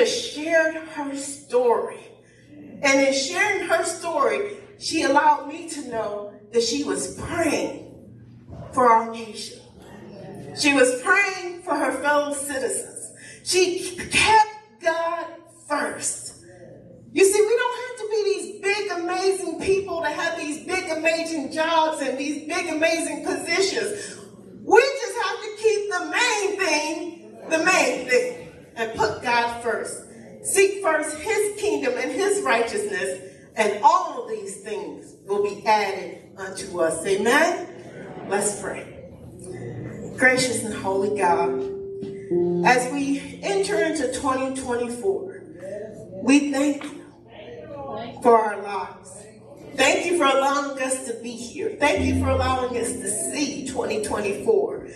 just shared her story. And in sharing her story, she allowed me to know that she was praying for our nation. She was praying for her fellow citizens. She kept God first. You see, we don't have to be these big, amazing people to have these big, amazing jobs and these big, amazing positions. We just have to keep the main thing the main thing and put God first. Seek first his kingdom and his righteousness, and all these things will be added unto us. Amen? Let's pray. Gracious and holy God, as we enter into 2024, we thank you for our lives. Thank you for allowing us to be here. Thank you for allowing us to see 2024.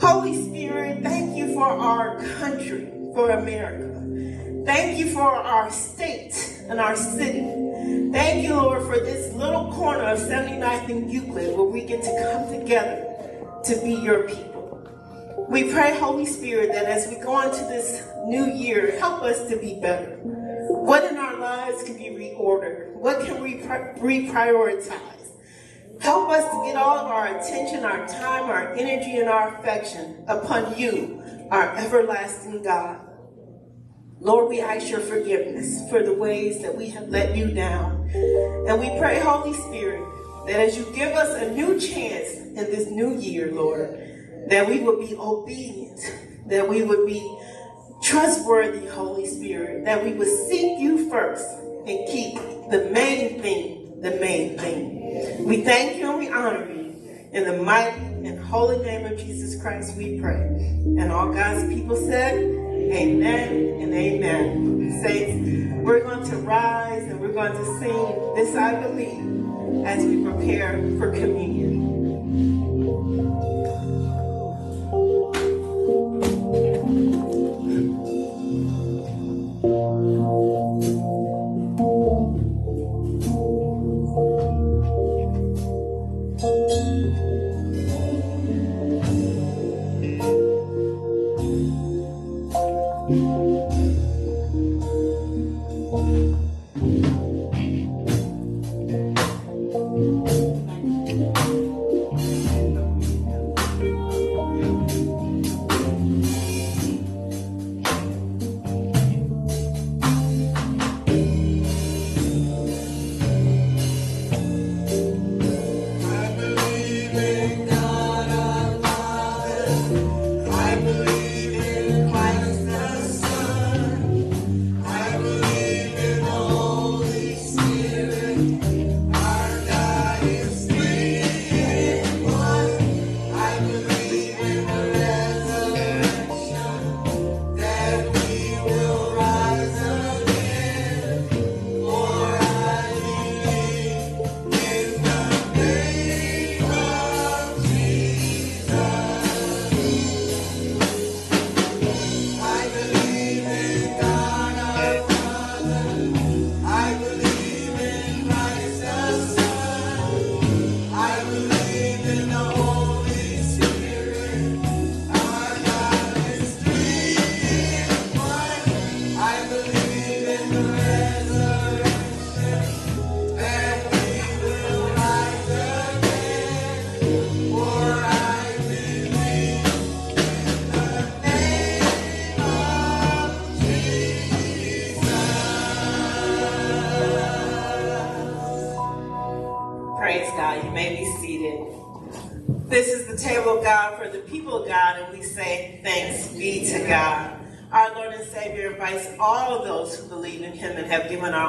Holy Spirit, thank you for our country, for America. Thank you for our state and our city. Thank you, Lord, for this little corner of 79th and Euclid where we get to come together to be your people. We pray, Holy Spirit, that as we go into this new year, help us to be better. What in our lives can be reordered? What can we reprioritize? Help us to get all of our attention, our time, our energy, and our affection upon you, our everlasting God. Lord, we ask your forgiveness for the ways that we have let you down. And we pray, Holy Spirit, that as you give us a new chance in this new year, Lord, that we would be obedient, that we would be trustworthy, Holy Spirit, that we would seek you first and keep the main thing, the main thing. We thank you and we honor you. In the mighty and holy name of Jesus Christ, we pray. And all God's people said, Amen and amen. Saints, we're going to rise and we're going to sing this I believe as we prepare for communion.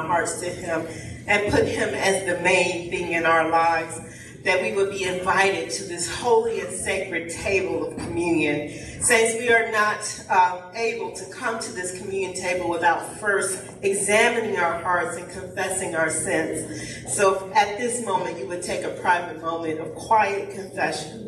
Hearts to Him and put Him as the main thing in our lives, that we would be invited to this holy and sacred table of communion. Saints, we are not uh, able to come to this communion table without first examining our hearts and confessing our sins. So at this moment, you would take a private moment of quiet confession.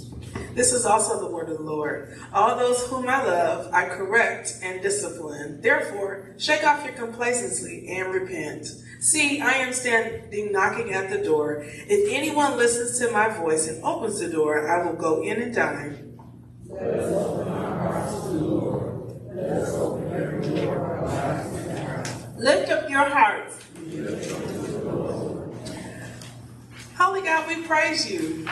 This is also the word of the Lord. All those whom I love, I correct and discipline. Therefore, shake off your complacency and repent. See, I am standing knocking at the door. If anyone listens to my voice and opens the door, I will go in and dine. Lift up your hearts. Holy God, we praise you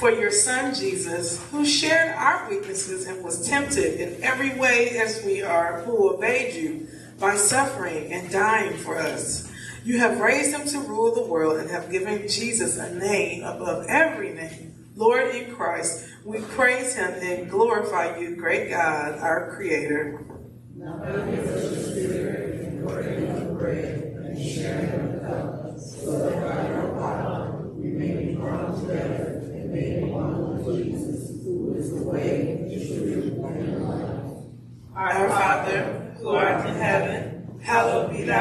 for your son Jesus, who shared our weaknesses and was tempted in every way as we are, who obeyed you by suffering and dying for us. You have raised him to rule the world and have given Jesus a name above every name. Lord in Christ, we praise him and glorify you, great God, our Creator. Now, power we may be drawn together Jesus, who is the way, the truth, and the life. Our Father, who art in heaven, hallowed be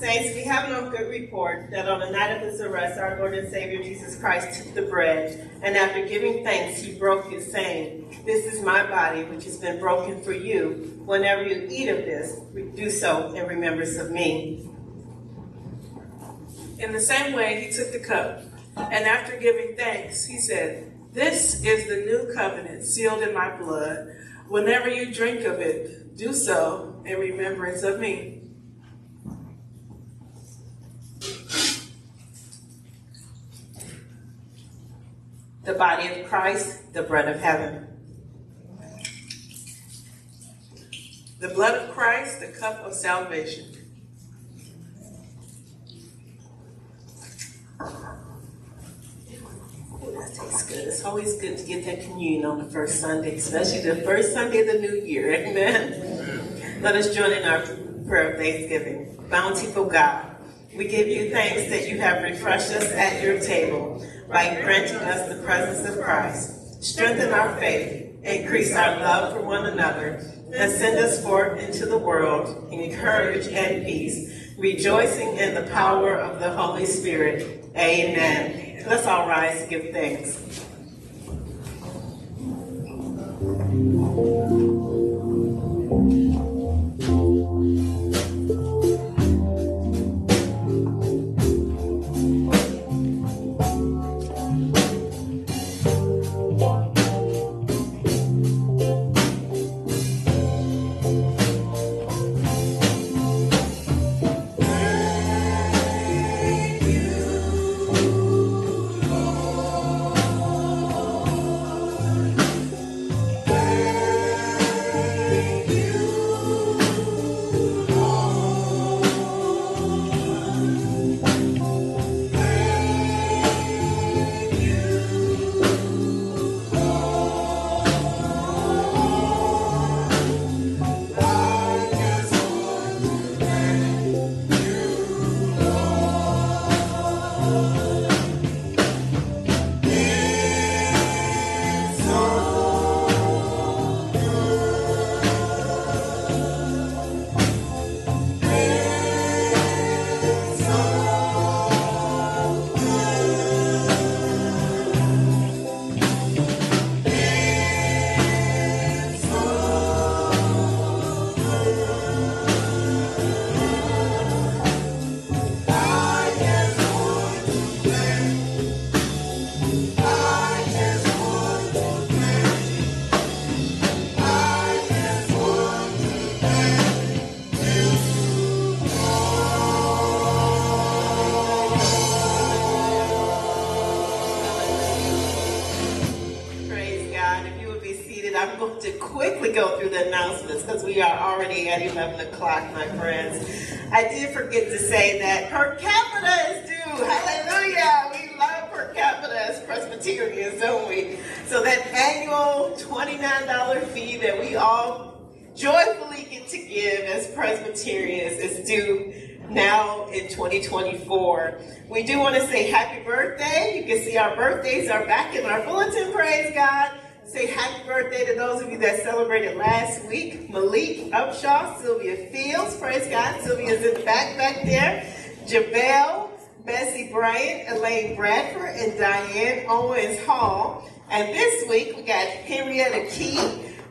Saints, we have no good report that on the night of his arrest, our Lord and Savior Jesus Christ took the bread, and after giving thanks, he broke it, saying, This is my body, which has been broken for you. Whenever you eat of this, do so in remembrance of me. In the same way, he took the cup, and after giving thanks, he said, This is the new covenant sealed in my blood. Whenever you drink of it, do so in remembrance of me. The body of Christ, the bread of heaven. The blood of Christ, the cup of salvation. that tastes good. It's always good to get that communion on the first Sunday, especially the first Sunday of the new year. Amen. Let us join in our prayer of thanksgiving. Bountiful God, we give you thanks that you have refreshed us at your table by granting us the presence of Christ. Strengthen our faith, increase our love for one another, and send us forth into the world in courage and peace, rejoicing in the power of the Holy Spirit. Amen. Let's all rise and give thanks. We are already at 11 o'clock, my friends. I did forget to say that per capita is due. Hallelujah. We love per capita as Presbyterians, don't we? So that annual $29 fee that we all joyfully get to give as Presbyterians is due now in 2024. We do want to say happy birthday. You can see our birthdays are back in our bulletin, praise God. Say happy birthday to those of you that celebrated last week. Malik Upshaw, Sylvia Fields, praise God. Sylvia's in the back back there. Jabel, Bessie Bryant, Elaine Bradford, and Diane Owens Hall. And this week we got Henrietta Key,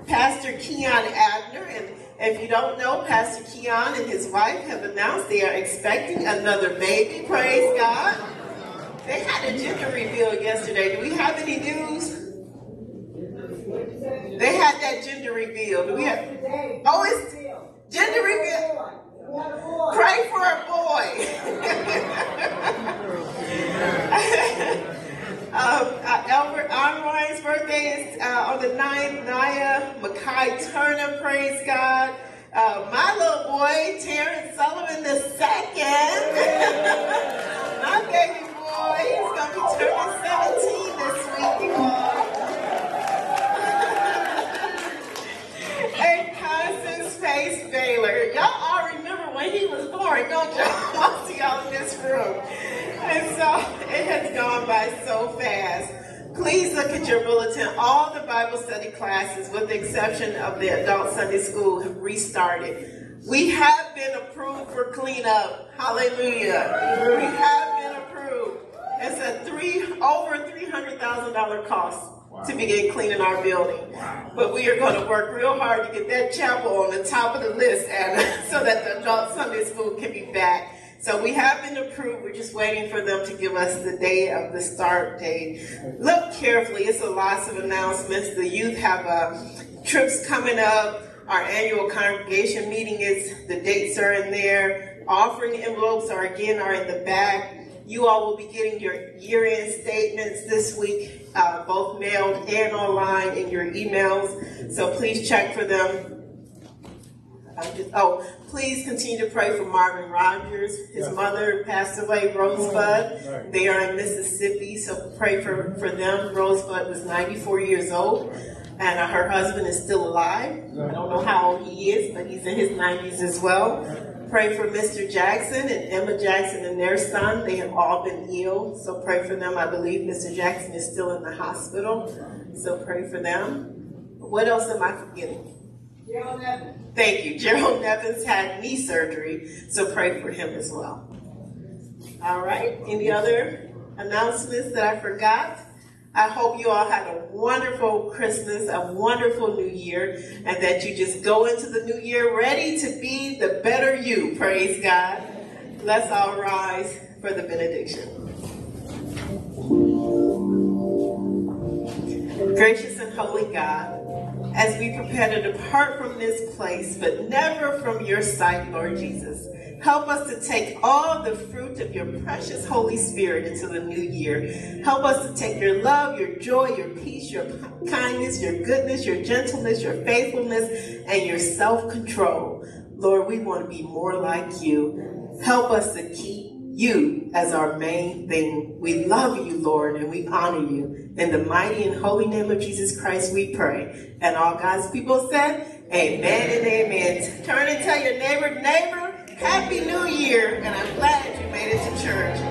Pastor Keon Abner, and if you don't know, Pastor Keon and his wife have announced they are expecting another baby. Praise God. They had a gender reveal yesterday. Do we have any news? They had that gender reveal. Do we have? Oh, it's gender reveal. Pray for a boy. Um, uh, Albert Onroy's birthday is uh, on the 9th. Naya Mackay Turner, praise God. Uh, my little boy, Terrence Sullivan the second. my baby in. And so it has gone by so fast. Please look at your bulletin. All the Bible study classes, with the exception of the adult Sunday school, have restarted. We have been approved for cleanup. Hallelujah. We have been approved. It's a three over three hundred thousand dollar cost wow. to begin cleaning our building. Wow. But we are going to work real hard to get that chapel on the top of the list, and so that the adult Sunday school can be back so we have been approved. We're just waiting for them to give us the day of the start date. Look carefully. It's a lots of announcements. The youth have uh, trips coming up. Our annual congregation meeting is, the dates are in there. Offering envelopes are again are in the back. You all will be getting your year-end statements this week, uh, both mailed and online in your emails. So please check for them. Just, oh, please continue to pray for Marvin Rogers. His yeah. mother passed away, Rosebud. Right. They are in Mississippi, so pray for, for them. Rosebud was 94 years old, and uh, her husband is still alive. I don't know how old he is, but he's in his 90s as well. Pray for Mr. Jackson and Emma Jackson and their son. They have all been ill, so pray for them. I believe Mr. Jackson is still in the hospital, so pray for them. What else am I forgetting? Thank you. Gerald Nevins had knee surgery, so pray for him as well. All right. Any other announcements that I forgot? I hope you all had a wonderful Christmas, a wonderful New Year, and that you just go into the new year ready to be the better you. Praise God. Let's all rise for the benediction. Gracious and holy God, as we prepare to depart from this place, but never from your sight, Lord Jesus. Help us to take all the fruit of your precious Holy Spirit into the new year. Help us to take your love, your joy, your peace, your kindness, your goodness, your gentleness, your faithfulness, and your self control. Lord, we want to be more like you. Help us to keep you as our main thing. We love you, Lord, and we honor you. In the mighty and holy name of Jesus Christ, we pray. And all God's people said, Amen and amen. Turn and tell your neighbor, neighbor, Happy New Year, and I'm glad you made it to church.